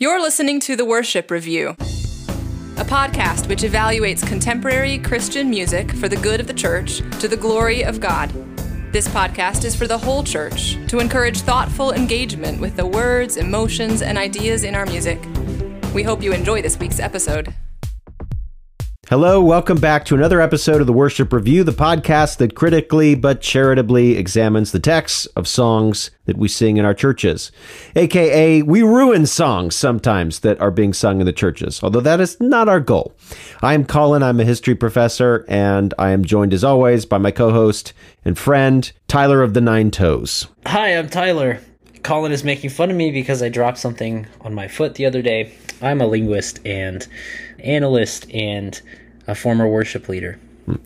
You're listening to The Worship Review, a podcast which evaluates contemporary Christian music for the good of the church to the glory of God. This podcast is for the whole church to encourage thoughtful engagement with the words, emotions, and ideas in our music. We hope you enjoy this week's episode. Hello, welcome back to another episode of the Worship Review, the podcast that critically but charitably examines the texts of songs that we sing in our churches. AKA, we ruin songs sometimes that are being sung in the churches, although that is not our goal. I'm Colin, I'm a history professor, and I am joined as always by my co host and friend, Tyler of the Nine Toes. Hi, I'm Tyler. Colin is making fun of me because I dropped something on my foot the other day. I'm a linguist and analyst and a former worship leader.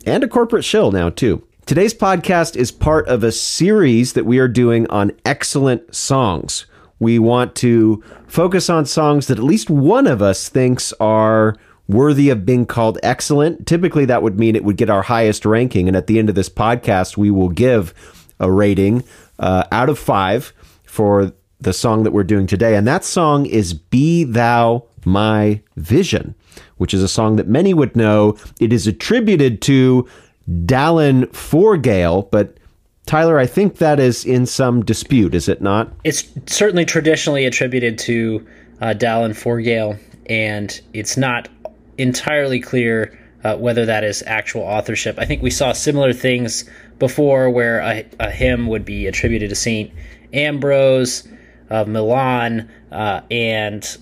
And a corporate shill now, too. Today's podcast is part of a series that we are doing on excellent songs. We want to focus on songs that at least one of us thinks are worthy of being called excellent. Typically, that would mean it would get our highest ranking. And at the end of this podcast, we will give a rating uh, out of five for the song that we're doing today. And that song is Be Thou My Vision, which is a song that many would know. It is attributed to Dallán Forgaill, but Tyler, I think that is in some dispute, is it not? It's certainly traditionally attributed to uh, Dallán Forgaill, and it's not entirely clear uh, whether that is actual authorship. I think we saw similar things before where a, a hymn would be attributed to Saint Ambrose of Milan, uh, and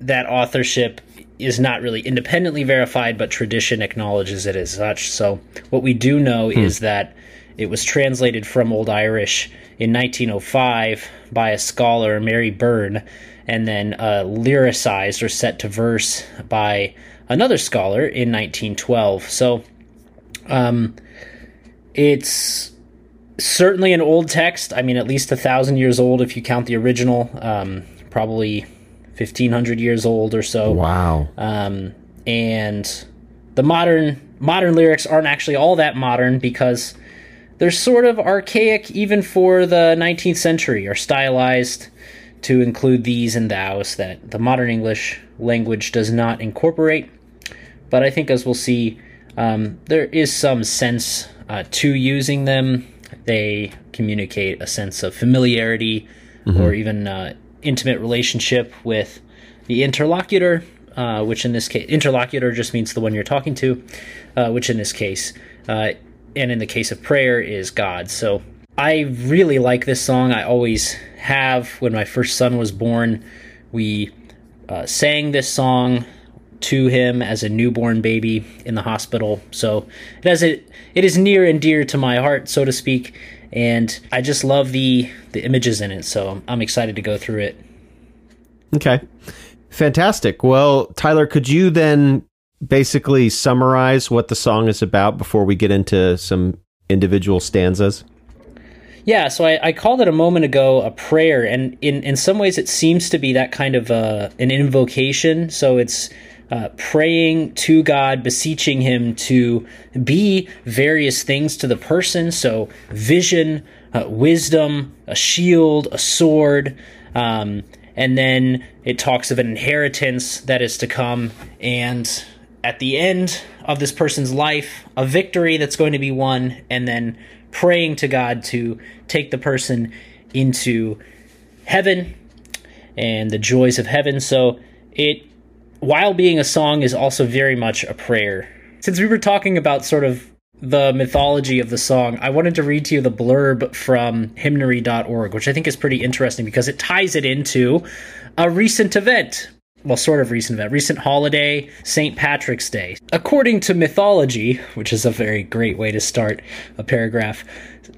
that authorship is not really independently verified, but tradition acknowledges it as such. So, what we do know hmm. is that it was translated from Old Irish in 1905 by a scholar, Mary Byrne, and then uh, lyricized or set to verse by another scholar in 1912. So, um, it's certainly an old text. I mean, at least a thousand years old if you count the original. Um, probably 1500 years old or so. Wow. Um, and the modern modern lyrics aren't actually all that modern because they're sort of archaic even for the 19th century, are stylized to include these and thous that the modern English language does not incorporate. But I think, as we'll see, um, there is some sense uh, to using them. They communicate a sense of familiarity mm-hmm. or even uh, intimate relationship with the interlocutor, uh, which in this case, interlocutor just means the one you're talking to, uh, which in this case, uh, and in the case of prayer, is God. So I really like this song. I always have. When my first son was born, we uh, sang this song to him as a newborn baby in the hospital. So it has it it is near and dear to my heart, so to speak and I just love the the images in it. So I'm excited to go through it. Okay, fantastic. Well, Tyler, could you then basically summarize what the song is about before we get into some individual stanzas? Yeah, so I, I, called it a moment ago a prayer, and in, in some ways it seems to be that kind of uh, an invocation. So it's uh, praying to God, beseeching Him to be various things to the person. So, vision, uh, wisdom, a shield, a sword. Um, and then it talks of an inheritance that is to come. And at the end of this person's life, a victory that's going to be won. And then praying to God to take the person into heaven and the joys of heaven. So, it while being a song is also very much a prayer. Since we were talking about sort of the mythology of the song, I wanted to read to you the blurb from hymnary.org, which I think is pretty interesting because it ties it into a recent event. Well, sort of recent event, recent holiday, St. Patrick's Day. According to mythology, which is a very great way to start a paragraph,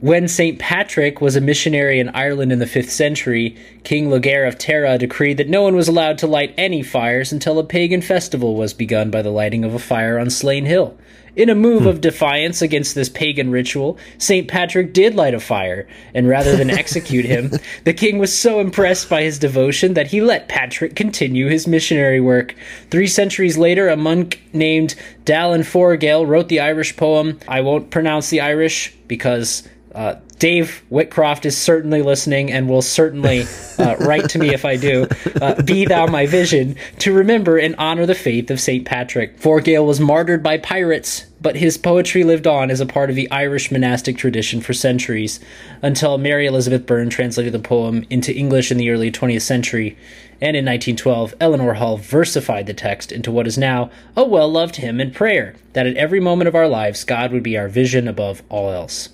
when St. Patrick was a missionary in Ireland in the 5th century, King Laoghaire of Tara decreed that no one was allowed to light any fires until a pagan festival was begun by the lighting of a fire on Slane Hill. In a move hmm. of defiance against this pagan ritual, St. Patrick did light a fire, and rather than execute him, the king was so impressed by his devotion that he let Patrick continue his missionary work. Three centuries later, a monk named Dallán Forgaill wrote the Irish poem. I won't pronounce the Irish because uh, Dave Whitcroft is certainly listening and will certainly uh, write to me if I do. Uh, Be thou my vision to remember and honor the faith of St. Patrick. Forgaill was martyred by pirates, but his poetry lived on as a part of the Irish monastic tradition for centuries until Mary Elizabeth Byrne translated the poem into English in the early 20th century. And in 1912, Eleanor Hull versified the text into what is now a well loved hymn and prayer that at every moment of our lives, God would be our vision above all else.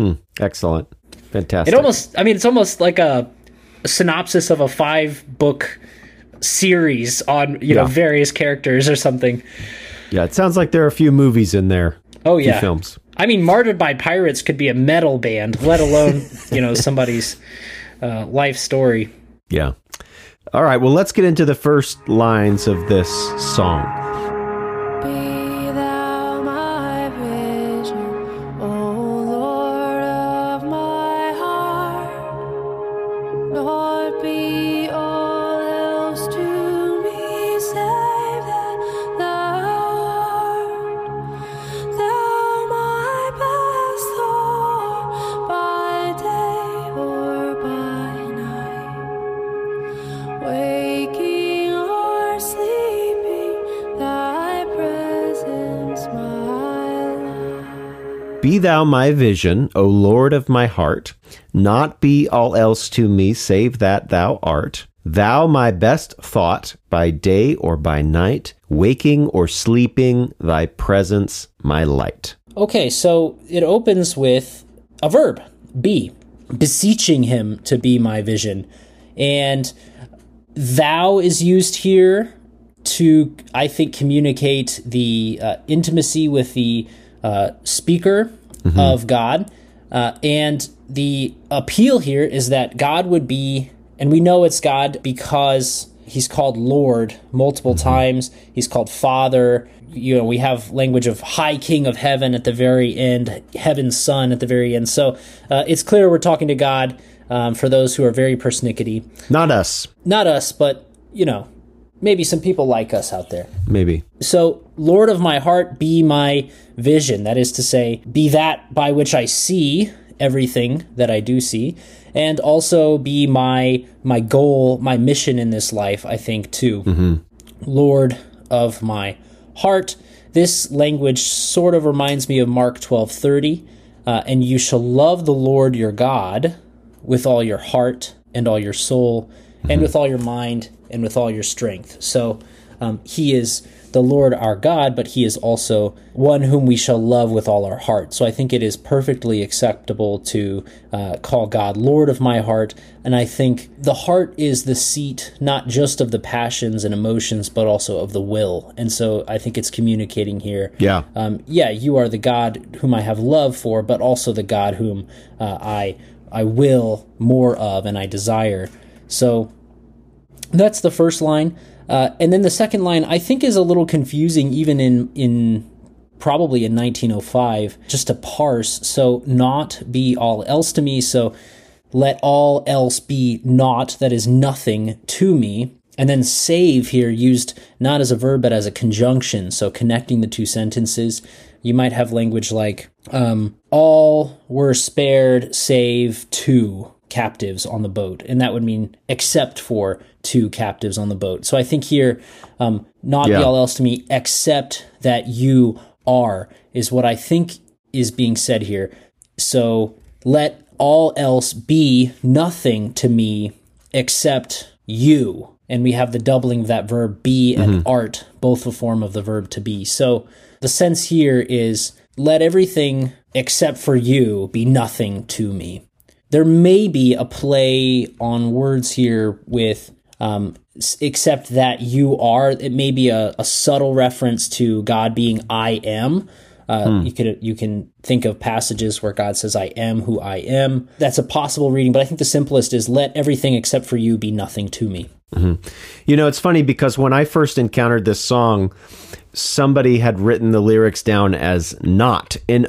Hmm. Excellent. Fantastic. It almost, I mean, it's almost like a, a synopsis of a five book series on, you know, various characters or something. yeah, it sounds like there are a few movies in there. Oh, yeah. films. I mean, Martyred by Pirates could be a metal band, let alone, you know, somebody's uh, life story. Yeah. All right. Well, let's get into the first lines of this song. Be thou my vision, O Lord of my heart. Naught be all else to me save that thou art. Thou my best thought by day or by night. Waking or sleeping, thy presence my light. Okay, so it opens with a verb, be, beseeching him to be my vision. And thou is used here to, I think, communicate the uh, intimacy with the uh, speaker of God. Uh, and the appeal here is that God would be, and we know it's God because he's called Lord multiple times, he's called Father. You know, we have language of High King of Heaven at the very end, Heaven's Son at the very end. So uh, it's clear we're talking to God um, for those who are very persnickety. Not us, Not us, but, you know, maybe some people like us out there. maybe. So, Lord of my heart, be my vision. That is to say, be that by which I see everything that I do see, and also be my my goal, my mission in this life. I think too. Lord of my heart. This language sort of reminds me of Mark twelve thirty, uh, and you shall love the Lord your God with all your heart and all your soul, and with all your mind and with all your strength. So um, he is the Lord our God, but he is also one whom we shall love with all our heart. So I think it is perfectly acceptable to uh, call God Lord of my heart. And I think the heart is the seat not just of the passions and emotions, but also of the will. And so I think it's communicating here. Yeah. Um, yeah, you are the God whom I have love for, but also the God whom uh, I I will more of and I desire. So that's the first line. Uh, and then the second line, I think, is a little confusing, even in in probably in 1905, just to parse. So not be all else to me. So let all else be not, that is nothing to me. And then save here used not as a verb but as a conjunction. So connecting the two sentences, you might have language like um, all were spared save two captives on the boat, and that would mean except for two captives on the boat. So I think here, um, not Yeah. be all else to me, except that you are, is what I think is being said here. So let all else be nothing to me except you. And we have the doubling of that verb be and art, both the form of the verb to be. So the sense here is let everything except for you be nothing to me. There may be a play on words here with um, except that you are. It may be a, a subtle reference to God being I am. Uh, You could you can think of passages where God says, "I am who I am." That's a possible reading, but I think the simplest is, "Let everything except for you be nothing to me." You know, it's funny because when I first encountered this song, somebody had written the lyrics down as not, N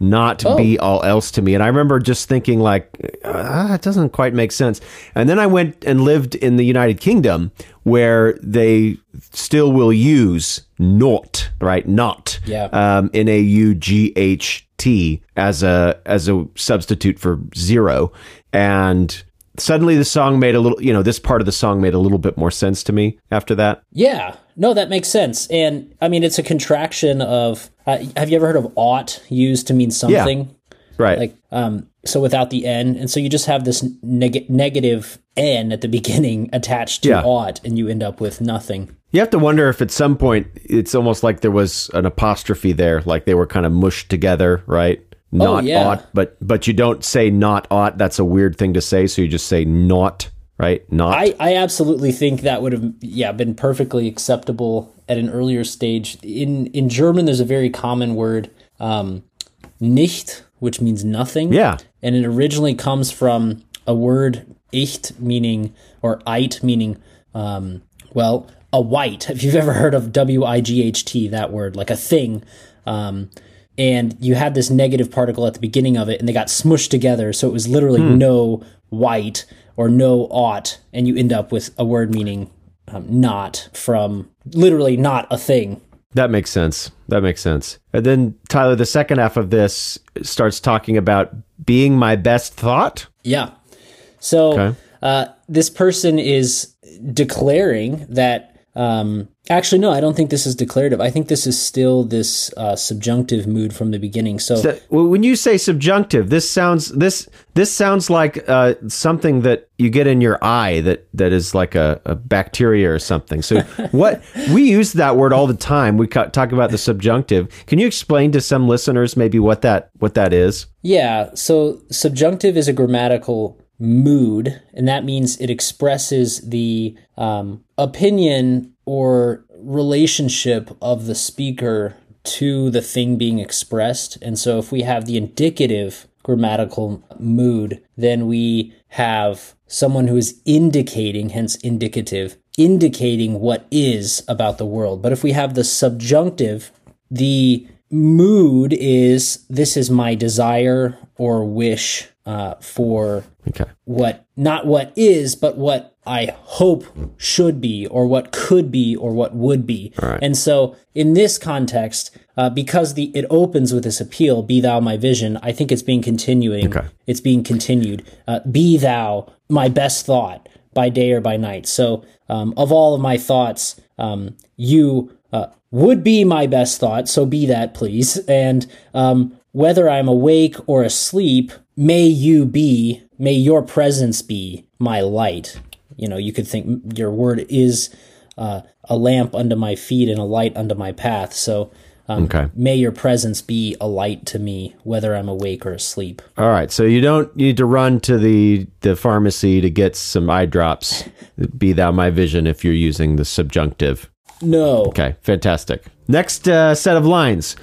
Not be all else to me. And I remember just thinking like, ah, it doesn't quite make sense. And then I went and lived in the United Kingdom where they still will use not, right? Not, Yeah. um, N A U G H T as a as a substitute for zero, and suddenly the song made a little, you know, this part of the song made a little bit more sense to me after that. Yeah, no, that makes sense. And I mean, it's a contraction of. Uh, have you ever heard of ought used to mean something? Yeah. Right. Like, um, so without the n, and so you just have this neg- negative n at the beginning attached to Yeah. ought, and you end up with nothing. You have to wonder if at some point it's almost like there was an apostrophe there, like they were kind of mushed together, right? Not Oh, yeah. ought, but but you don't say not ought. That's a weird thing to say, so you just say not, right? Not. I, I absolutely think that would have yeah been perfectly acceptable at an earlier stage. In in German, there's a very common word, um, nicht, which means nothing. Yeah. and it originally comes from a word ich meaning or eit meaning um, well a wight. If you've ever heard of W I G H T, that word like a thing. Um, and you had this negative particle at the beginning of it, and they got smushed together, so it was literally no wight or no ought, and you end up with a word meaning um, not from literally not a thing. That makes sense. That makes sense. And then Tyler, the second half of this starts talking about being my best thought. Yeah. So Okay. uh, this person is declaring that. Um, actually, no, I don't think this is declarative. I think this is still this uh, subjunctive mood from the beginning. So well, when you say subjunctive, this sounds this this sounds like uh, something that you get in your eye that that is like a, a bacteria or something. So what we use that word all the time. We talk about the subjunctive. Can you explain to some listeners maybe what that what that is? Yeah, so subjunctive is a grammatical mood, and that means it expresses the um, opinion or relationship of the speaker to the thing being expressed. And so if we have the indicative grammatical mood, then we have someone who is indicating, hence indicative, indicating what is about the world. But if we have the subjunctive, the mood is this is my desire or wish uh, for Okay. what not what is but what i hope should be or what could be or what would be. Right. and so in this context uh, because the it opens with this appeal be thou my vision i think it's being continuing. Okay. it's being continued. Uh, be thou my best thought by day or by night. So um, of all of my thoughts um, you uh, would be my best thought so be that please. And um, whether i'm awake or asleep may you be may your presence be my light you know you could think your word is uh, a lamp unto my feet and a light unto my path so um, Okay. may your presence be a light to me whether i'm awake or asleep All right. So you don't need to run to the the pharmacy to get some eye drops. Be thou my vision if you're using the subjunctive. no Okay. Fantastic. Next uh, set of lines.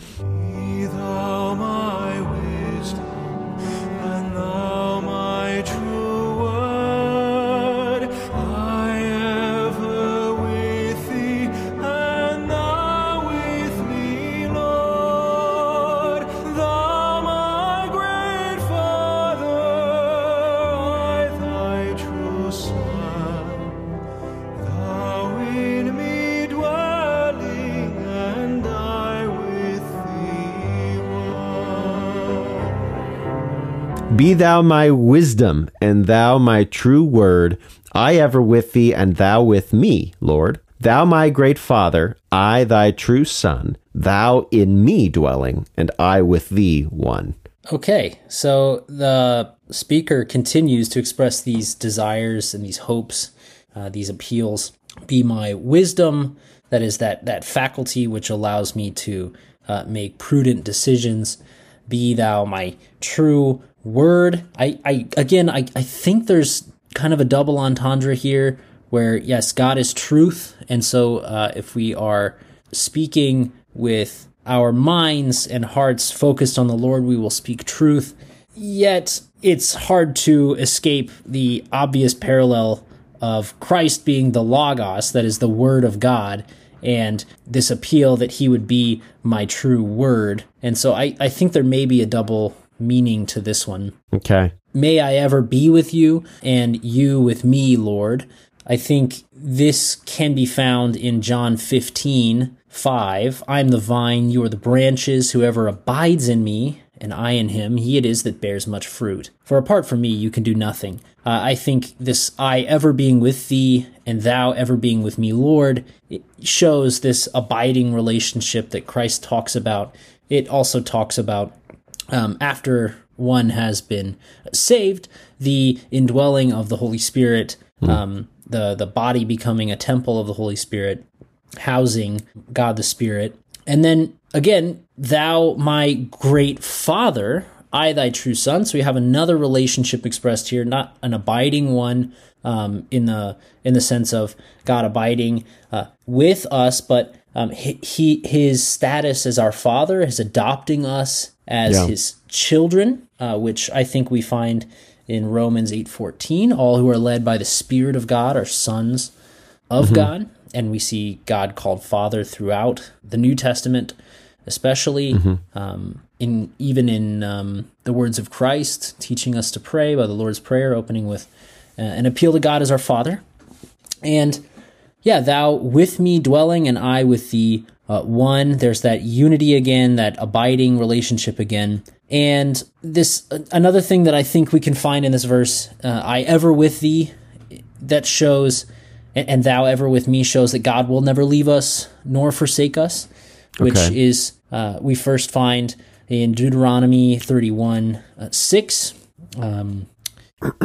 Be thou my wisdom, and thou my true word. I ever with thee, and thou with me, Lord. Thou my great Father, I thy true Son. Thou in me dwelling, and I with thee one. Okay, so the speaker continues to express these desires and these hopes, uh, these appeals. Be my wisdom, that is that that faculty which allows me to uh, make prudent decisions. Be thou my true word. I, I again, I, I think there's kind of a double entendre here, where yes, God is truth, and so uh, if we are speaking with our minds and hearts focused on the Lord, we will speak truth. Yet it's hard to escape the obvious parallel of Christ being the Logos, that is the Word of God, and this appeal that he would be my true word. And so I, I think there may be a double meaning to this one. Okay. May I ever be with you, and you with me, Lord. I think this can be found in John 15, 5. I am the vine, you are the branches. Whoever abides in me, and I in him, he it is that bears much fruit. For apart from me, you can do nothing. Uh, I think this I ever being with thee, and thou ever being with me, Lord, it shows this abiding relationship that Christ talks about. It also talks about um, after one has been saved, the indwelling of the Holy Spirit, um, the the body becoming a temple of the Holy Spirit, housing God the Spirit, and then again, thou my great Father, I thy true Son. So we have another relationship expressed here, not an abiding one um, in the in the sense of God abiding uh, with us, but um, he, he his status as our Father, his adopting us as Yeah. his children, uh, which I think we find in Romans eight fourteen. All who are led by the Spirit of God are sons of God, and we see God called Father throughout the New Testament, especially um, in even in um, the words of Christ, teaching us to pray by the Lord's Prayer, opening with uh, an appeal to God as our Father, and yeah, thou with me dwelling, and I with thee. Uh, one, there's that unity again, that abiding relationship again. And this, another thing that I think we can find in this verse, uh, I ever with thee, that shows, and, and thou ever with me shows that God will never leave us nor forsake us, which Okay. is, uh, we first find in Deuteronomy 31 uh, 6. Um,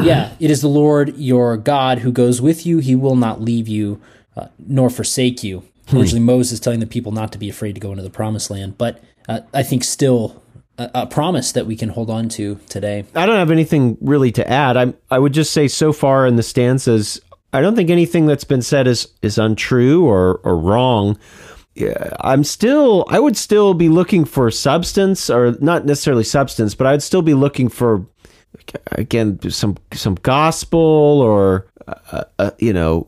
yeah, it is the Lord your God who goes with you. He will not leave you uh, nor forsake you. Originally, Moses telling the people not to be afraid to go into the promised land, but uh, I think still a, a promise that we can hold on to today. I don't have anything really to add. I I would just say so far in the stanzas, I don't think anything that's been said is is untrue or or wrong. I'm still I would still be looking for substance or not necessarily substance, but I'd still be looking for again some some gospel or uh, uh, you know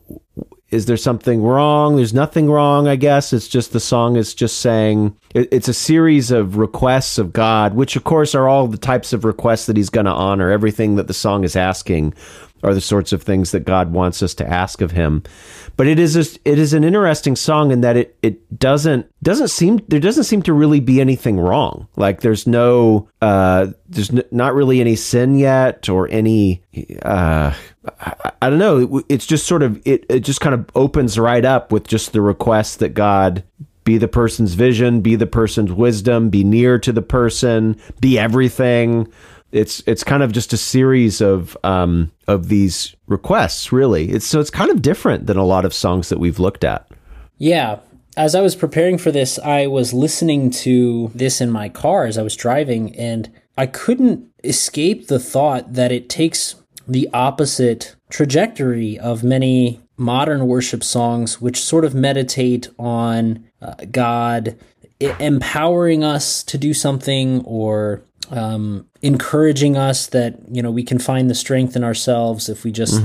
is there something wrong? There's nothing wrong i guess. It's just the song is just saying it, it's a series of requests of god which of course are all the types of requests that he's going to honor. Everything that the song is asking are the sorts of things that god wants us to ask of him. But it is a, it is an interesting song in that it it doesn't doesn't seem there doesn't seem to really be anything wrong. Like there's no uh there's n- not really any sin yet or any uh I, I don't know. It's just sort of it it just kind of opens right up with just the request that God be the person's vision be the person's wisdom be near to the person be everything it's it's kind of just a series of um of these requests really it's so it's kind of different than a lot of songs that we've looked at Yeah. As I was preparing for this, I was listening to this in my car as I was driving, and I couldn't escape the thought that it takes the opposite trajectory of many modern worship songs, which sort of meditate on uh, God empowering us to do something or um, encouraging us that you know we can find the strength in ourselves if we just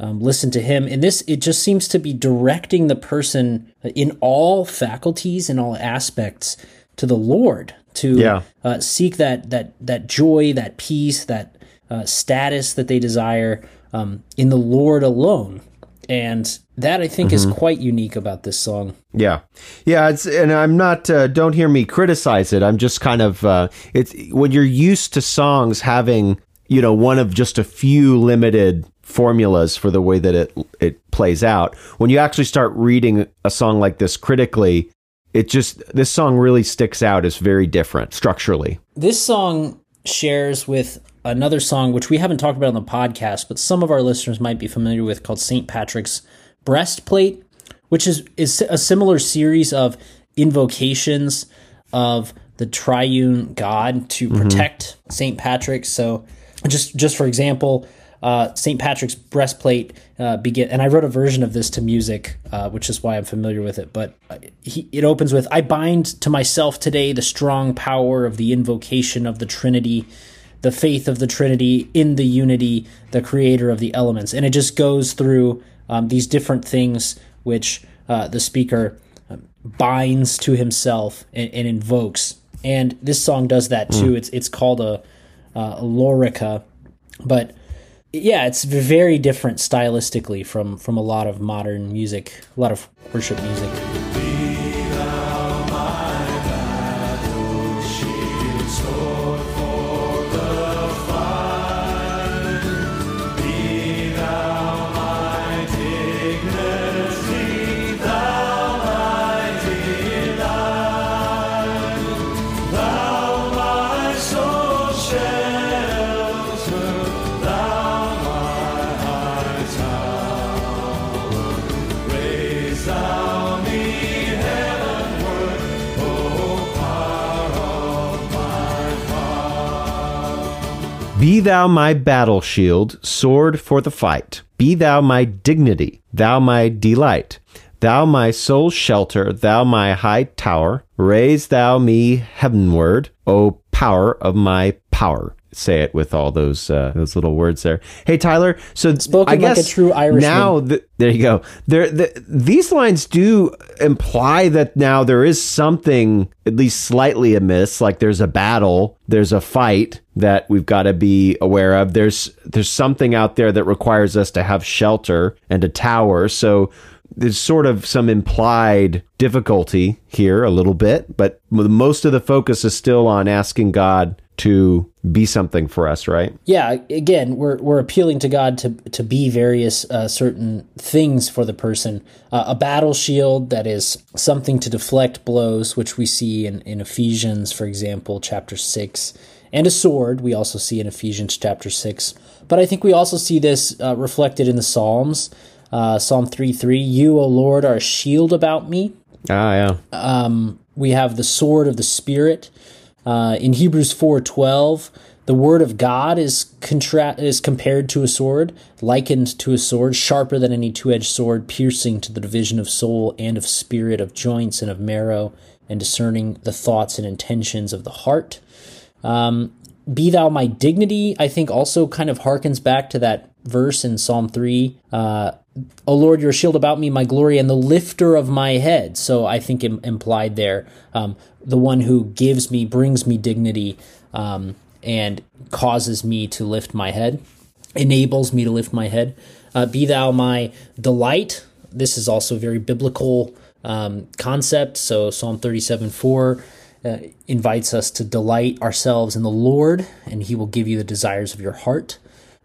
um, listen to him. And this, it just seems to be directing the person in all faculties and all aspects to the Lord to Yeah. uh, seek that that that joy, that peace, that uh, status that they desire um, in the Lord alone. And that I think is quite unique about this song. Yeah, yeah. It's and I'm not. Uh, don't hear me criticize it. I'm just kind of. Uh, it's when you're used to songs having you know one of just a few limited formulas for the way that it it plays out. When you actually start reading a song like this critically, it just this song really sticks out as very different structurally. This song shares with another song which we haven't talked about on the podcast, but some of our listeners might be familiar with called St. Patrick's Breastplate, which is is a similar series of invocations of the triune God to protect St. Patrick. So just just for example, uh, St. Patrick's breastplate uh, begin, and I wrote a version of this to music, uh, which is why I'm familiar with it. But uh, he, it opens with, "I bind to myself today the strong power of the invocation of the Trinity, the faith of the Trinity in the unity, the Creator of the elements," and it just goes through um, these different things which uh, the speaker um, binds to himself and, and invokes. And this song does that too. It's it's called a, uh, a lorica, but yeah, it's very different stylistically from from a lot of modern music, a lot of worship music. Be thou my battle shield, sword for the fight. Be thou my dignity, thou my delight. Thou my soul's shelter, thou my high tower. Raise thou me heavenward, O power of my power. Say it with all those uh, those little words there. Hey Tyler, so Spoken I like guess a true Irishman. Now th- there you go. There, the, these lines do imply that now there is something at least slightly amiss. Like there's a battle, there's a fight that we've got to be aware of. There's there's something out there that requires us to have shelter and a tower. So there's sort of some implied difficulty here a little bit, but most of the focus is still on asking God to be something for us, right? yeah again we're we're appealing to god to to be various uh, certain things for the person uh, a battle shield that is something to deflect blows which we see in, in ephesians for example chapter 6 and a sword we also see in ephesians chapter 6 but i think we also see this uh, reflected in the psalms uh, psalm 3 3 you o lord are a shield about me. Ah, yeah. we have the sword of the spirit. Uh, in hebrews 4.12 the word of god is contra- is compared to a sword likened to a sword sharper than any two-edged sword piercing to the division of soul and of spirit of joints and of marrow and discerning the thoughts and intentions of the heart um, be thou my dignity i think also kind of harkens back to that verse in psalm 3 uh, o lord your shield about me my glory and the lifter of my head. So i think Im- implied there um, the one who gives me brings me dignity um, and causes me to lift my head enables me to lift my head. Uh, be thou my delight. This is also a very biblical um, concept. So psalm 37 4 uh, invites us to delight ourselves in the Lord, and He will give you the desires of your heart.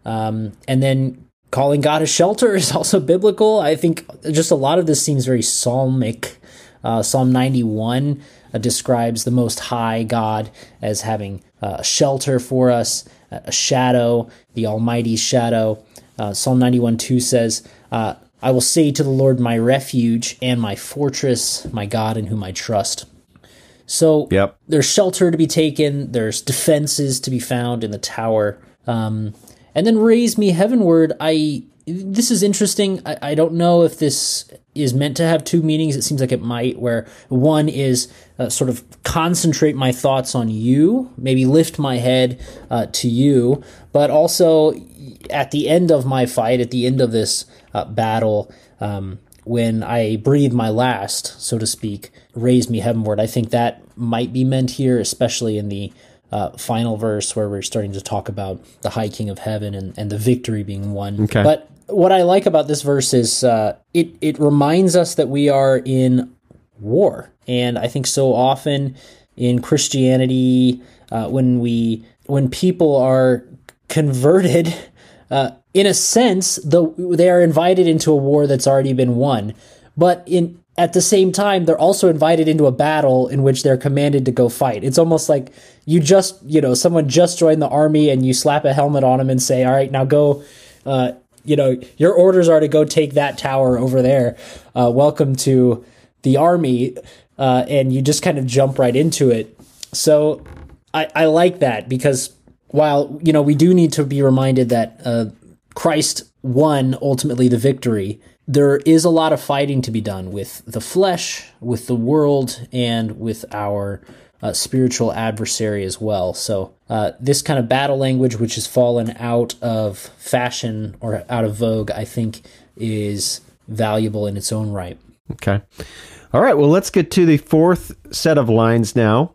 Um, and then calling God a shelter is also biblical. I think just a lot of this seems very psalmic. Uh, Psalm 91 uh, describes the Most High God as having uh, a shelter for us, a shadow, the Almighty's shadow. Uh, Psalm 91 2 says, uh, I will say to the Lord, my refuge and my fortress, my God in whom I trust. So Yep. there's shelter to be taken, there's defenses to be found in the tower. Um, and then raise me heavenward. I this is interesting. I, I don't know if this is meant to have two meanings. It seems like it might, where one is uh, sort of concentrate my thoughts on you, maybe lift my head uh, to you, but also at the end of my fight, at the end of this uh, battle, um, when I breathe my last, so to speak, raise me heavenward. I think that might be meant here, especially in the uh, final verse where we're starting to talk about the high king of heaven and, and the victory being won. Okay. But what I like about this verse is uh, it, it reminds us that we are in war. And I think so often in Christianity, uh, when we when people are converted, uh, in a sense, the, they are invited into a war that's already been won. But in at the same time, they're also invited into a battle in which they're commanded to go fight. It's almost like you just, you know, someone just joined the army and you slap a helmet on them and say, "All right, now go." Uh, you know, your orders are to go take that tower over there. Uh, welcome to the army, uh, and you just kind of jump right into it. So I, I like that because while you know we do need to be reminded that uh, Christ won ultimately the victory, there is a lot of fighting to be done with the flesh, with the world, and with our uh, spiritual adversary as well. So uh, this kind of battle language, which has fallen out of fashion or out of vogue, I think is valuable in its own right. Okay. All right. Well, let's get to the fourth set of lines now.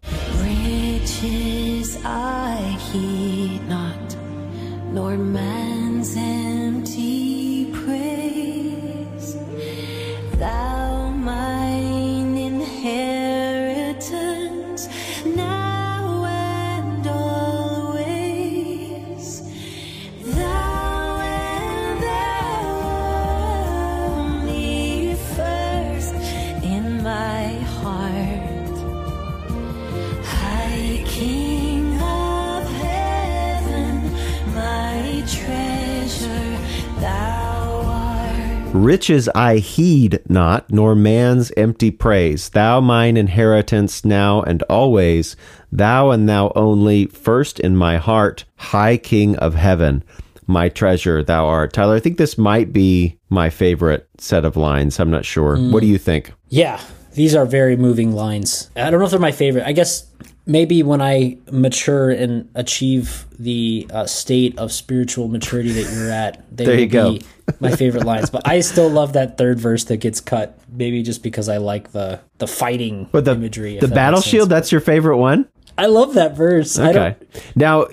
Riches I heed not, nor man's empty praise. Thou mine inheritance now and always. Thou and thou only, first in my heart, high King of heaven. My treasure, thou art. Tyler, I think this might be my favorite set of lines. I'm not sure. What do mm. you think? Yeah, these are very moving lines. I don't know if they're my favorite. I guess maybe when I mature and achieve the uh, state of spiritual maturity that you're at, they There you go. be my favorite lines. But I still love that third verse that gets cut. Maybe just because I like the the fighting But the, imagery. the battle shield, that's your favorite one? I love that verse. I Okay. don't, Now,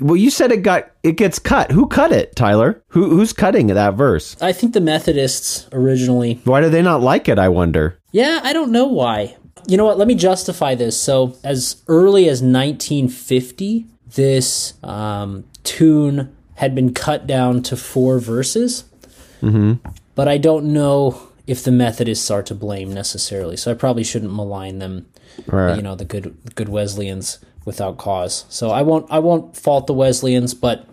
well, you said it got it gets cut. Who cut it, Tyler? Who who's cutting that verse? I think the Methodists originally Why do they not like it? I wonder. Yeah, I don't know why. You know what? Let me justify this. So, as early as 1950, this um, tune had been cut down to four verses. Mm-hmm. But I don't know if the Methodists are to blame necessarily. So I probably shouldn't malign them. Right. You know, the good good Wesleyans without cause. So I won't I won't fault the Wesleyans, but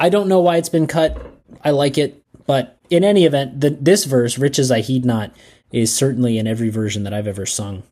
I don't know why it's been cut. I like it, but in any event, the, this verse, "Riches I heed not," is certainly in every version that I've ever sung.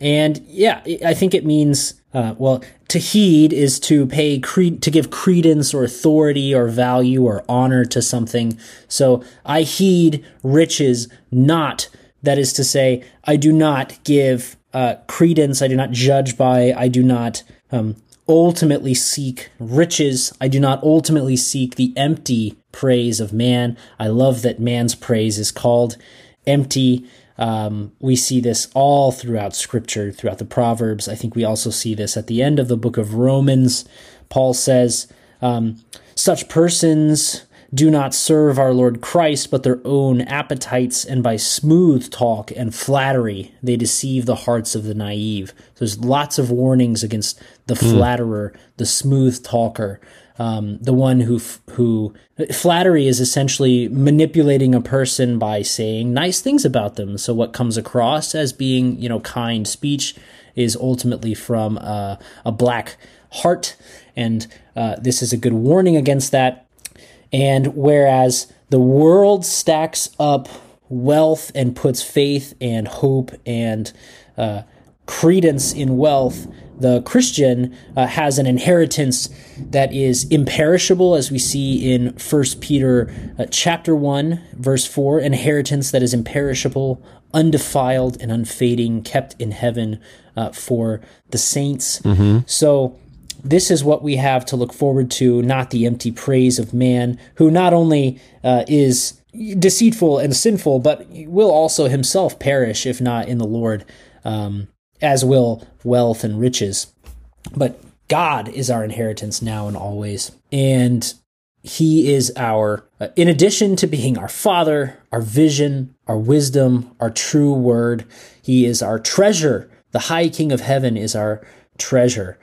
And yeah, I- I think it means uh, well to heed is to pay cre- to give credence or authority or value or honor to something. So I heed riches not. That is to say, I do not give uh, credence. I do not judge by. I do not um, ultimately seek riches. I do not ultimately seek the empty praise of man. I love that man's praise is called empty. Um, we see this all throughout Scripture, throughout the Proverbs. I think we also see this at the end of the book of Romans. Paul says, um, Such persons do not serve our Lord Christ, but their own appetites, and by smooth talk and flattery, they deceive the hearts of the naive. So There's lots of warnings against the flatterer, the smooth talker, um, the one who who flattery is essentially manipulating a person by saying nice things about them. So what comes across as being you know kind speech is ultimately from uh, a black heart, and uh, this is a good warning against that. And whereas the world stacks up wealth and puts faith and hope and uh, credence in wealth, the Christian uh, has an inheritance that is imperishable, as we see in First Peter uh, chapter one, verse four. Inheritance that is imperishable, undefiled, and unfading, kept in heaven uh, for the saints. So this is what we have to look forward to, not the empty praise of man, who not only uh, is deceitful and sinful, but will also himself perish if not in the Lord, um, as will wealth and riches. But God is our inheritance now and always. And he is our, uh, in addition to being our Father, our vision, our wisdom, our true word, He is our treasure. The High King of Heaven is our treasure.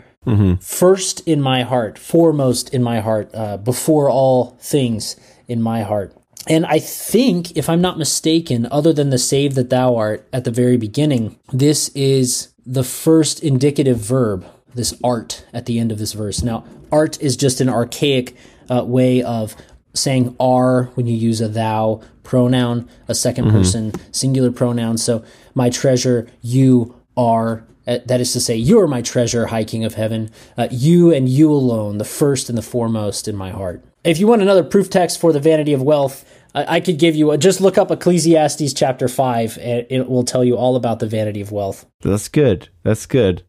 First in my heart, foremost in my heart, uh, before all things in my heart. And I think, if I'm not mistaken, other than the save that thou art at the very beginning, this is the first indicative verb, this art at the end of this verse. Now, art is just an archaic uh, way of saying are when you use a thou pronoun, a 2nd person singular pronoun. So, my treasure, you are. uh, That is to say, you are my treasure, High King of Heaven. Uh, you and you alone, the first and the foremost in my heart. If you want another proof text for the vanity of wealth, I, I could give you a, just look up Ecclesiastes chapter 5, and it will tell you all about the vanity of wealth. That's good. That's good.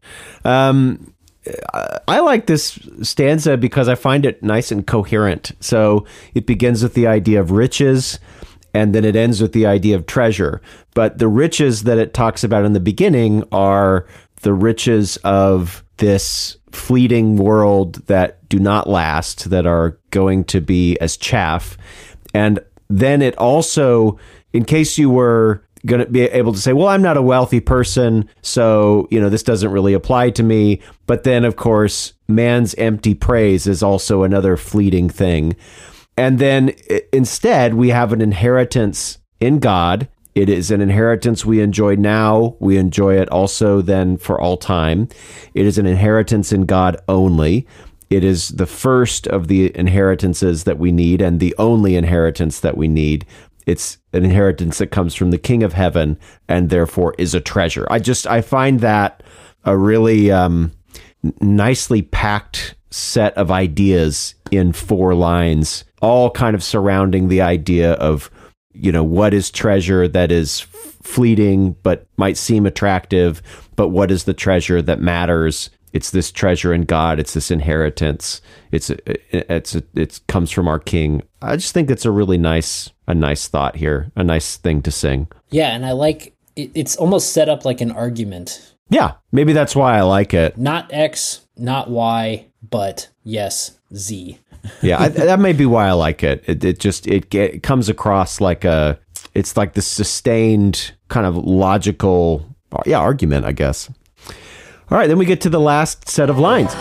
Um, I like this stanza because I find it nice and coherent. So it begins with the idea of riches, and then it ends with the idea of treasure. But the riches that it talks about in the beginning are the riches of this fleeting world that do not last, that are going to be as chaff. And then it also, in case you were going to be able to say, well, I'm not a wealthy person, so, you know, this doesn't really apply to me. But then, of course, man's empty praise is also another fleeting thing. And then instead, we have an inheritance in God. It is an inheritance we enjoy now. We enjoy it also then for all time. It is an inheritance in God only. It is the first of the inheritances that we need and the only inheritance that we need. It's an inheritance that comes from the King of Heaven and therefore is a treasure. I just, I find that a really, um, nicely packed set of ideas in four lines, all kind of surrounding the idea of, you know, what is treasure that is fleeting but might seem attractive, but what is the treasure that matters? It's this treasure in God. It's this inheritance. It's it's it comes from our King. I just think it's a really nice a nice thought here, a nice thing to sing. Yeah, and I like it's almost set up like an argument. Yeah, maybe that's why I like it. Not X, not Y, but yes, Z. yeah, I, that may be why I like it. It, it just it, it comes across like a it's like the sustained kind of logical yeah argument, I guess. All right, then we get to the last set of lines.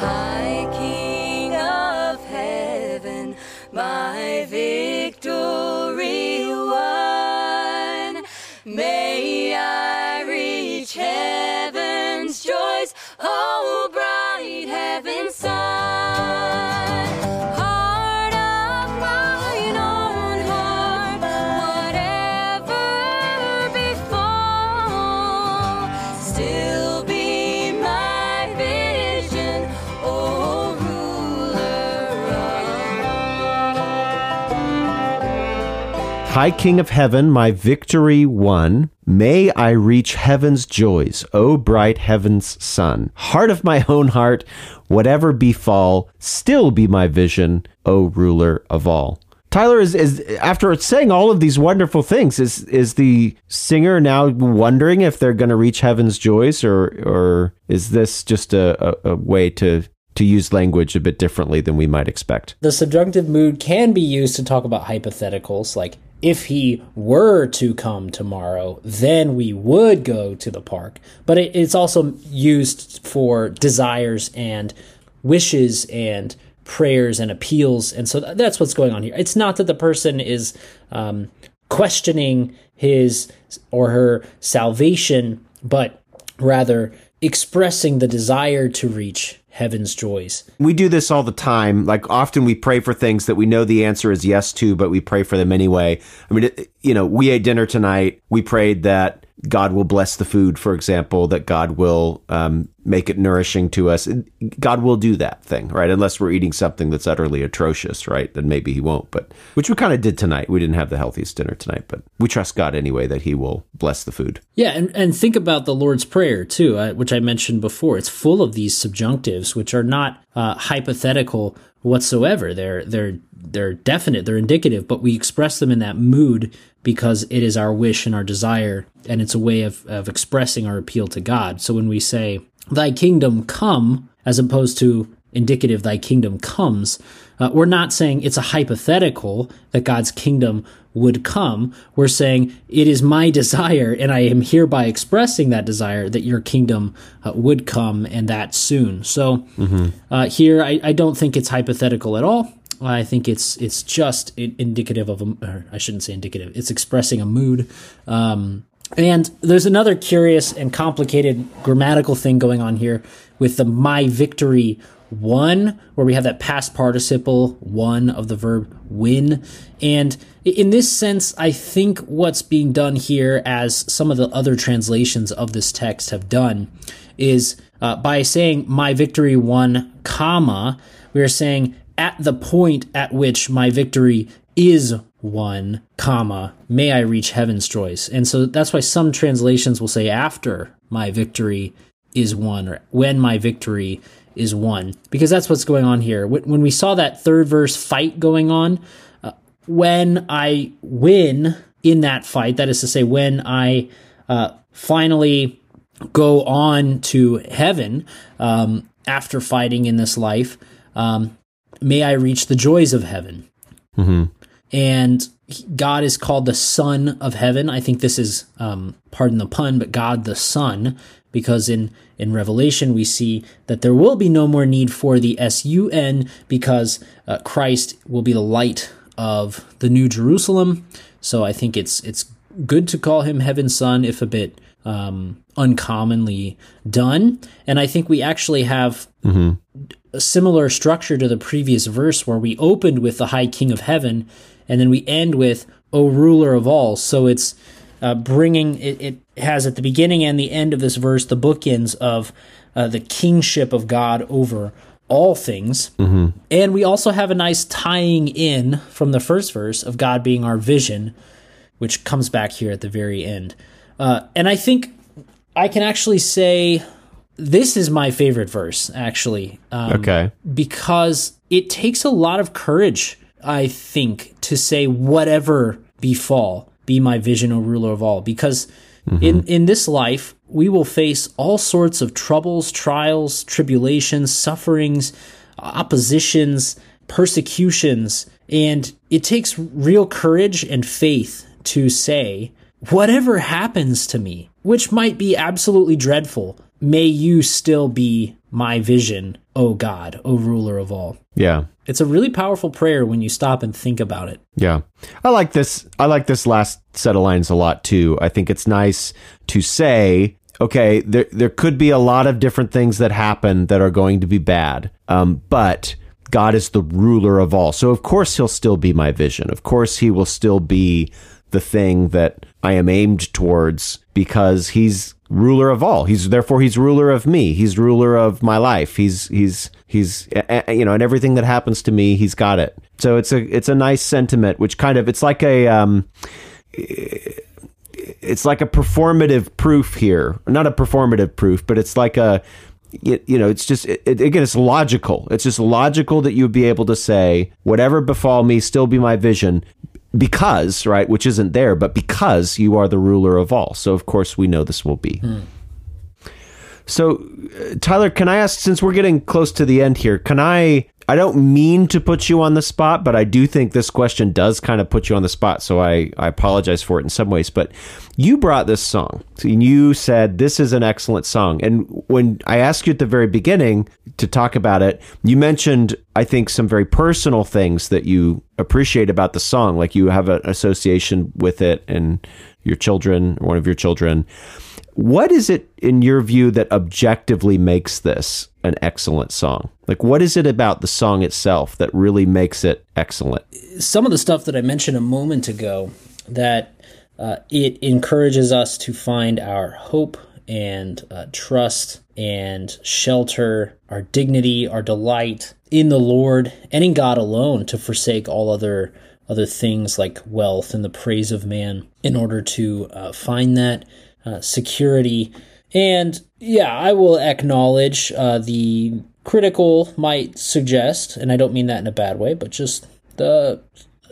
High King of Heaven, my victory won. May I reach heaven's joys, O bright heaven's sun. Heart of my own heart, whatever befall, still be my vision, O ruler of all. Tyler is, is after saying all of these wonderful things, is is the singer now wondering if they're going to reach heaven's joys, or or is this just a, a, a way to to use language a bit differently than we might expect? The subjunctive mood can be used to talk about hypotheticals, like if he were to come tomorrow, then we would go to the park. But it, it's also used for desires and wishes and prayers and appeals. And so that's what's going on here. It's not that the person is um, questioning his or her salvation, but rather expressing the desire to reach heaven's joys. We do this all the time. Like often we pray for things that we know the answer is yes to, but we pray for them anyway. I mean, you know, we ate dinner tonight. We prayed that God will bless the food, for example, that God will um, make it nourishing to us. God will do that thing, right? Unless we're eating something that's utterly atrocious, right? Then maybe He won't. But which we kind of did tonight. We didn't have the healthiest dinner tonight, but we trust God anyway that He will bless the food. Yeah, and, and think about the Lord's Prayer too, uh, which I mentioned before. It's full of these subjunctives, which are not uh, hypothetical whatsoever. They're they're they're definite, they're indicative, but we express them in that mood because it is our wish and our desire, and it's a way of, of expressing our appeal to God. So when we say, Thy kingdom come, as opposed to indicative, Thy kingdom comes, uh, we're not saying it's a hypothetical that God's kingdom would come. We're saying it is my desire, and I am hereby expressing that desire that your kingdom uh, would come and that soon. So uh, here, I, I don't think it's hypothetical at all. I think it's it's just indicative of a, I shouldn't say indicative. It's expressing a mood. Um, and there's another curious and complicated grammatical thing going on here with the my victory won, where we have that past participle won of the verb win. And in this sense, I think what's being done here, as some of the other translations of this text have done, is uh, by saying my victory won, comma, we are saying at the point at which my victory is won, comma, may I reach heaven's joys. And so that's why some translations will say after my victory is won or when my victory is won because that's what's going on here. When we saw that third verse fight going on, uh, when I win, in that fight, that is to say, when I uh, finally go on to heaven um, after fighting in this life, um, may I reach the joys of heaven. And God is called the Son of Heaven. I think this is, um, pardon the pun, but God the Son, because in in Revelation we see that there will be no more need for the S U N because uh, Christ will be the light of the New Jerusalem. So I think it's it's good to call him Heaven's Son, if a bit um, uncommonly done. And I think we actually have a similar structure to the previous verse where we opened with the high king of heaven and then we end with o ruler of all. So it's uh, bringing it, it has at the beginning and the end of this verse the bookends of uh, the kingship of god over all things. And we also have a nice tying in from the first verse of god being our vision which comes back here at the very end. Uh, and i think i can actually say this is my favorite verse actually um, Okay. because it takes a lot of courage, I think, to say whatever befall, be my vision, O ruler of all. Because in in this life, we will face all sorts of troubles, trials, tribulations, sufferings, oppositions, persecutions, and it takes real courage and faith to say, whatever happens to me, which might be absolutely dreadful, may you still be my vision, O God, O ruler of all. Yeah. It's a really powerful prayer when you stop and think about it. Yeah. I like this I like this last set of lines a lot too. I think it's nice to say, okay, there there could be a lot of different things that happen that are going to be bad. Um, but God is the ruler of all. So of course he'll still be my vision. Of course he will still be the thing that I am aimed towards because he's ruler of all. He's therefore he's ruler of me. He's ruler of my life. He's he's he's you know, and everything that happens to me, he's got it. So it's a it's a nice sentiment, which kind of it's like a um, it's like a performative proof here. Not a performative proof, but it's like a you, know, it's just it, again, it's logical. It's just logical that you would be able to say, whatever befall me, still be my vision, because right, which isn't there, but because you are the ruler of all. So of course we know this will be. So, uh, Tyler, can I ask, since we're getting close to the end here, can I? I don't mean to put you on the spot, but I do think this question does kind of put you on the spot. So I, I apologize for it in some ways. But you brought this song, and you said this is an excellent song. And when I asked you at the very beginning to talk about it, you mentioned, I think, some very personal things that you appreciate about the song, like you have an association with it and your children, one of your children. What is it in your view that objectively makes this an excellent song? Like, what is it about the song itself that really makes it excellent? some of the stuff that I mentioned a moment ago that uh, it encourages us to find our hope and uh, trust and shelter, our dignity, our delight in the Lord and in God alone to forsake all other other things like wealth and the praise of man in order to uh, find that uh, security. And yeah, I will acknowledge uh, the critical might suggest, and I don't mean that in a bad way, but just the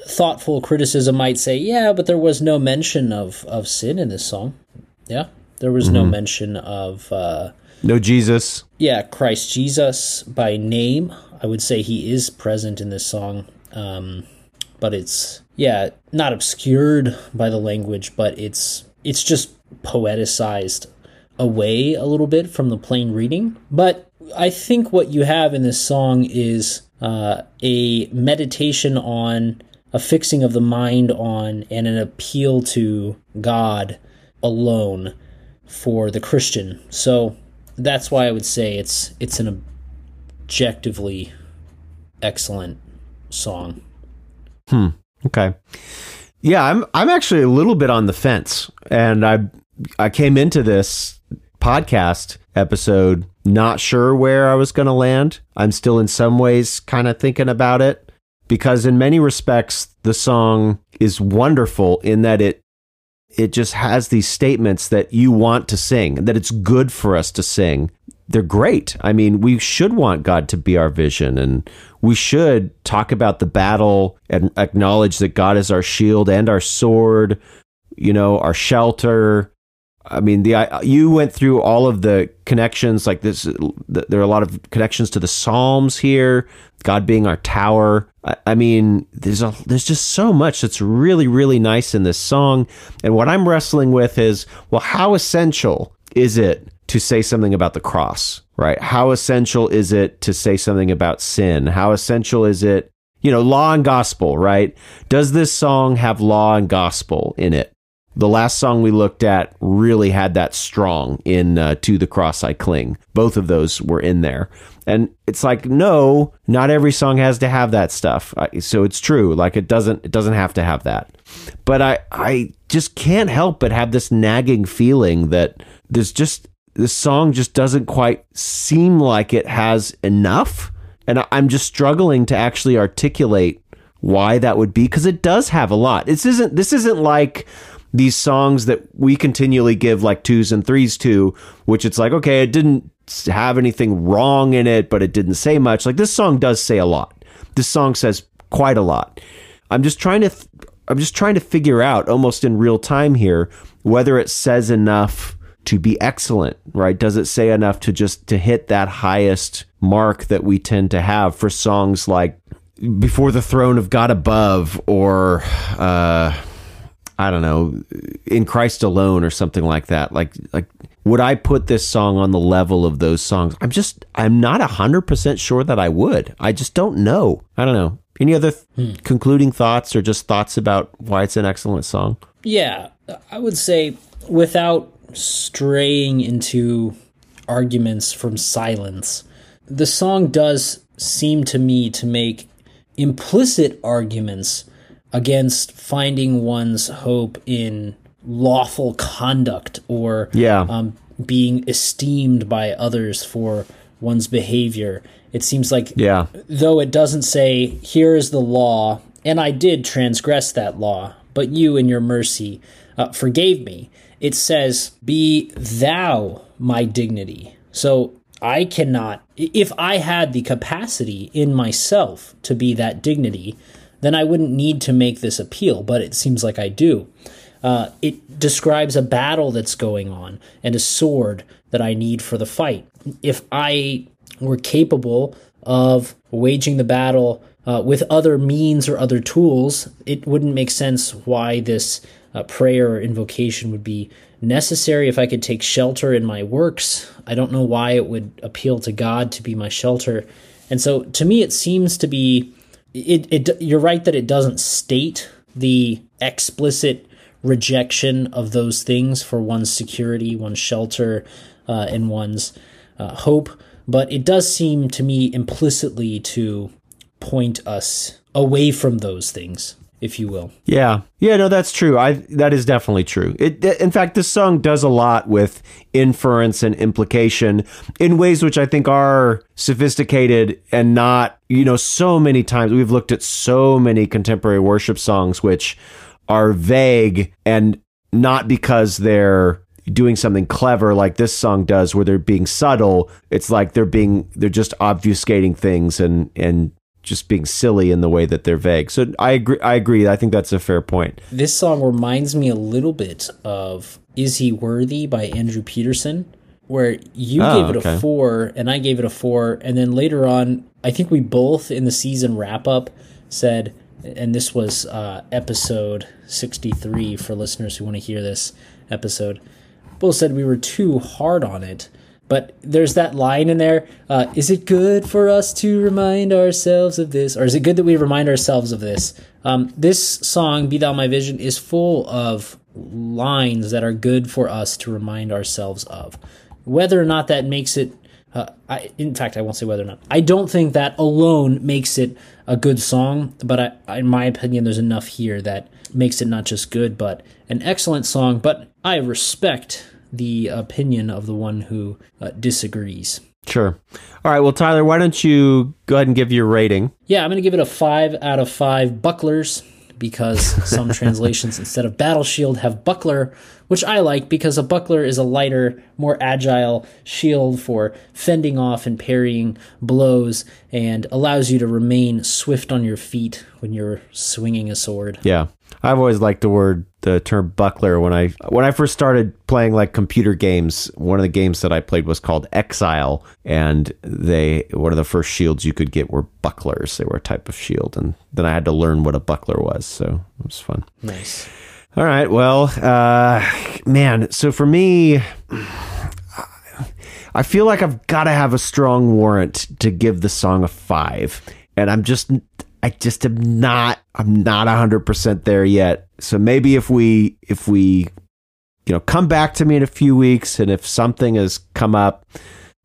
thoughtful criticism might say, yeah, but there was no mention of, of sin in this song. Yeah, there was no mention of, uh, No Jesus. yeah, Christ Jesus by name. I would say he is present in this song. Um, but it's, yeah, not obscured by the language, but it's, it's just poeticized away a little bit from the plain reading. But I think what you have in this song is uh, a meditation on a fixing of the mind on and an appeal to God alone for the Christian. So that's why I would say it's it's an objectively excellent song. Hmm. Okay. Yeah, I'm I'm actually a little bit on the fence. And I I came into this podcast episode not sure where I was going to land. I'm still in some ways kind of thinking about it because in many respects the song is wonderful in that it it just has these statements that you want to sing, that it's good for us to sing. They're great. I mean, we should want God to be our vision and we should talk about the battle and acknowledge that God is our shield and our sword, you know, our shelter. I mean, the you went through all of the connections like this. There are a lot of connections to the Psalms here. God being our tower. I, I mean, there's a there's just so much that's really really nice in this song. And what I'm wrestling with is, well, how essential is it to say something about the cross? Right? How essential is it to say something about sin? How essential is it? You know, law and gospel, right? Does this song have law and gospel in it? The last song we looked at really had that strong in uh, To the Cross I Cling. Both of those were in there. And it's like, no, not every song has to have that stuff. So it's true. Like it doesn't, it doesn't have to have that. But I, I just can't help but have this nagging feeling that there's just, this song just doesn't quite seem like it has enough. And I'm just struggling to actually articulate why that would be because it does have a lot. This isn't this isn't like these songs that we continually give like twos and threes to, which it's like okay, it didn't have anything wrong in it, but it didn't say much. Like this song does say a lot. This song says quite a lot. I'm just trying to th- I'm just trying to figure out almost in real time here whether it says enough to be excellent, right? Does it say enough to just to hit that highest mark that we tend to have for songs like before the throne of God above or uh I don't know, in Christ alone or something like that. Like like would I put this song on the level of those songs? I'm just I'm not 100% sure that I would. I just don't know. I don't know. Any other th- hmm. concluding thoughts or just thoughts about why it's an excellent song? Yeah, I would say without straying into arguments from silence, the song does seem to me to make implicit arguments against finding one's hope in lawful conduct or Yeah. um, being esteemed by others for one's behavior. It seems like Yeah. though it doesn't say, here is the law, and I did transgress that law, but you in your mercy uh, forgave me. It says, be thou my dignity. So I cannot, if I had the capacity in myself to be that dignity, then I wouldn't need to make this appeal, but it seems like I do. Uh, it describes a battle that's going on and a sword that I need for the fight. If I were capable of waging the battle uh, with other means or other tools, it wouldn't make sense why this uh, prayer or invocation would be necessary. If I could take shelter in my works, I don't know why it would appeal to God to be my shelter. And so to me, it seems to be. It, it you're right that it doesn't state the explicit rejection of those things for one's security, one's shelter, uh, and one's uh, hope. But it does seem to me implicitly to point us away from those things, if you will. Yeah. Yeah, no, that's true. I that is definitely true. It in fact this song does a lot with inference and implication in ways which I think are sophisticated and not, you know, so many times we've looked at so many contemporary worship songs which are vague and not because they're doing something clever like this song does where they're being subtle it's like they're being they're just obfuscating things and and just being silly in the way that they're vague. So I agree. I agree. I think that's a fair point. This song reminds me a little bit of Is He Worthy by Andrew Peterson, where you Oh, gave it okay. a four and I gave it a four. And then later on, I think we both in the season wrap up said, and this was uh, episode 63 for listeners who want to hear this episode, both said we were too hard on it. But there's that line in there. Uh, is it good for us to remind ourselves of this? Or is it good that we remind ourselves of this? Um, this song, Be Thou My Vision, is full of lines that are good for us to remind ourselves of. Whether or not that makes it, uh, I, in fact, I won't say whether or not. I don't think that alone makes it a good song, but I, in my opinion, there's enough here that makes it not just good, but an excellent song. But I respect the opinion of the one who uh, disagrees. Sure. All right. Well, Tyler, why don't you go ahead and give your rating? Yeah, I'm going to give it a five out of five bucklers because some translations instead of battle shield have buckler, which I like because a buckler is a lighter, more agile shield for fending off and parrying blows and allows you to remain swift on your feet when you're swinging a sword. Yeah. I've always liked the word the term buckler when I when I first started playing like computer games, one of the games that I played was called Exile and they one of the first shields you could get were bucklers. They were a type of shield and then I had to learn what a buckler was, so it was fun. Nice. All right. Well, uh, man. So for me, I feel like I've got to have a strong warrant to give the song a five, and I'm just, I just am not, I'm not hundred percent there yet. So maybe if we, if we, you know, come back to me in a few weeks, and if something has come up.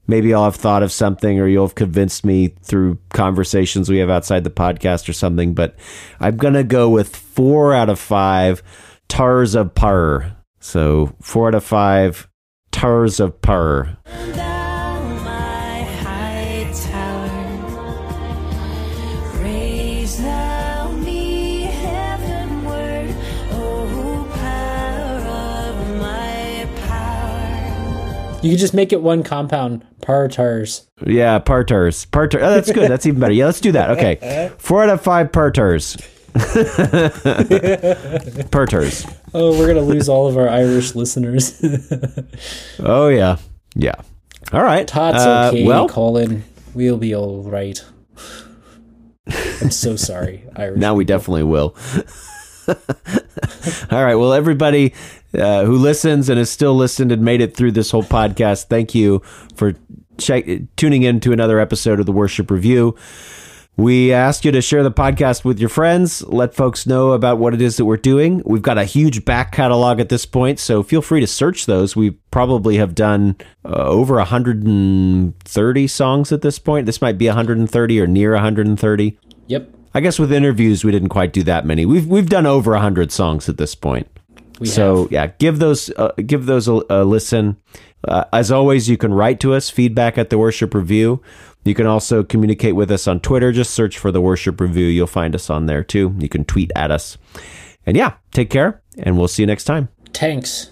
Maybe I'll have thought of something, or you'll have convinced me through conversations we have outside the podcast or something. But I'm gonna go with four out of five Tars of Purr. So four out of five Tars of Purr. You could just make it one compound, partars. Yeah, Partars. Partar. Oh, that's good. That's even better. Yeah, let's do that. Okay. Four out of five Partars. Partars. Oh, we're gonna lose all of our Irish listeners. Oh, yeah. Yeah. All right. Todd's Uh, okay, well, Colin. We'll be all right. I'm so sorry, Irish. Now we definitely will. All right. Well, everybody uh, who listens and has still listened and made it through this whole podcast, thank you for check- tuning in to another episode of the Worship Review. We ask you to share the podcast with your friends, let folks know about what it is that we're doing. We've got a huge back catalog at this point, so feel free to search those. We probably have done uh, over 130 songs at this point. This might be 130 or near 130. Yep. I guess with interviews we didn't quite do that many. We've we've done over hundred songs at this point. We so have. yeah, give those uh, give those a, a listen. Uh, as always, you can write to us feedback at the Worship Review. You can also communicate with us on Twitter. Just search for the Worship Review. You'll find us on there too. You can tweet at us. And yeah, take care, and we'll see you next time. Tanks.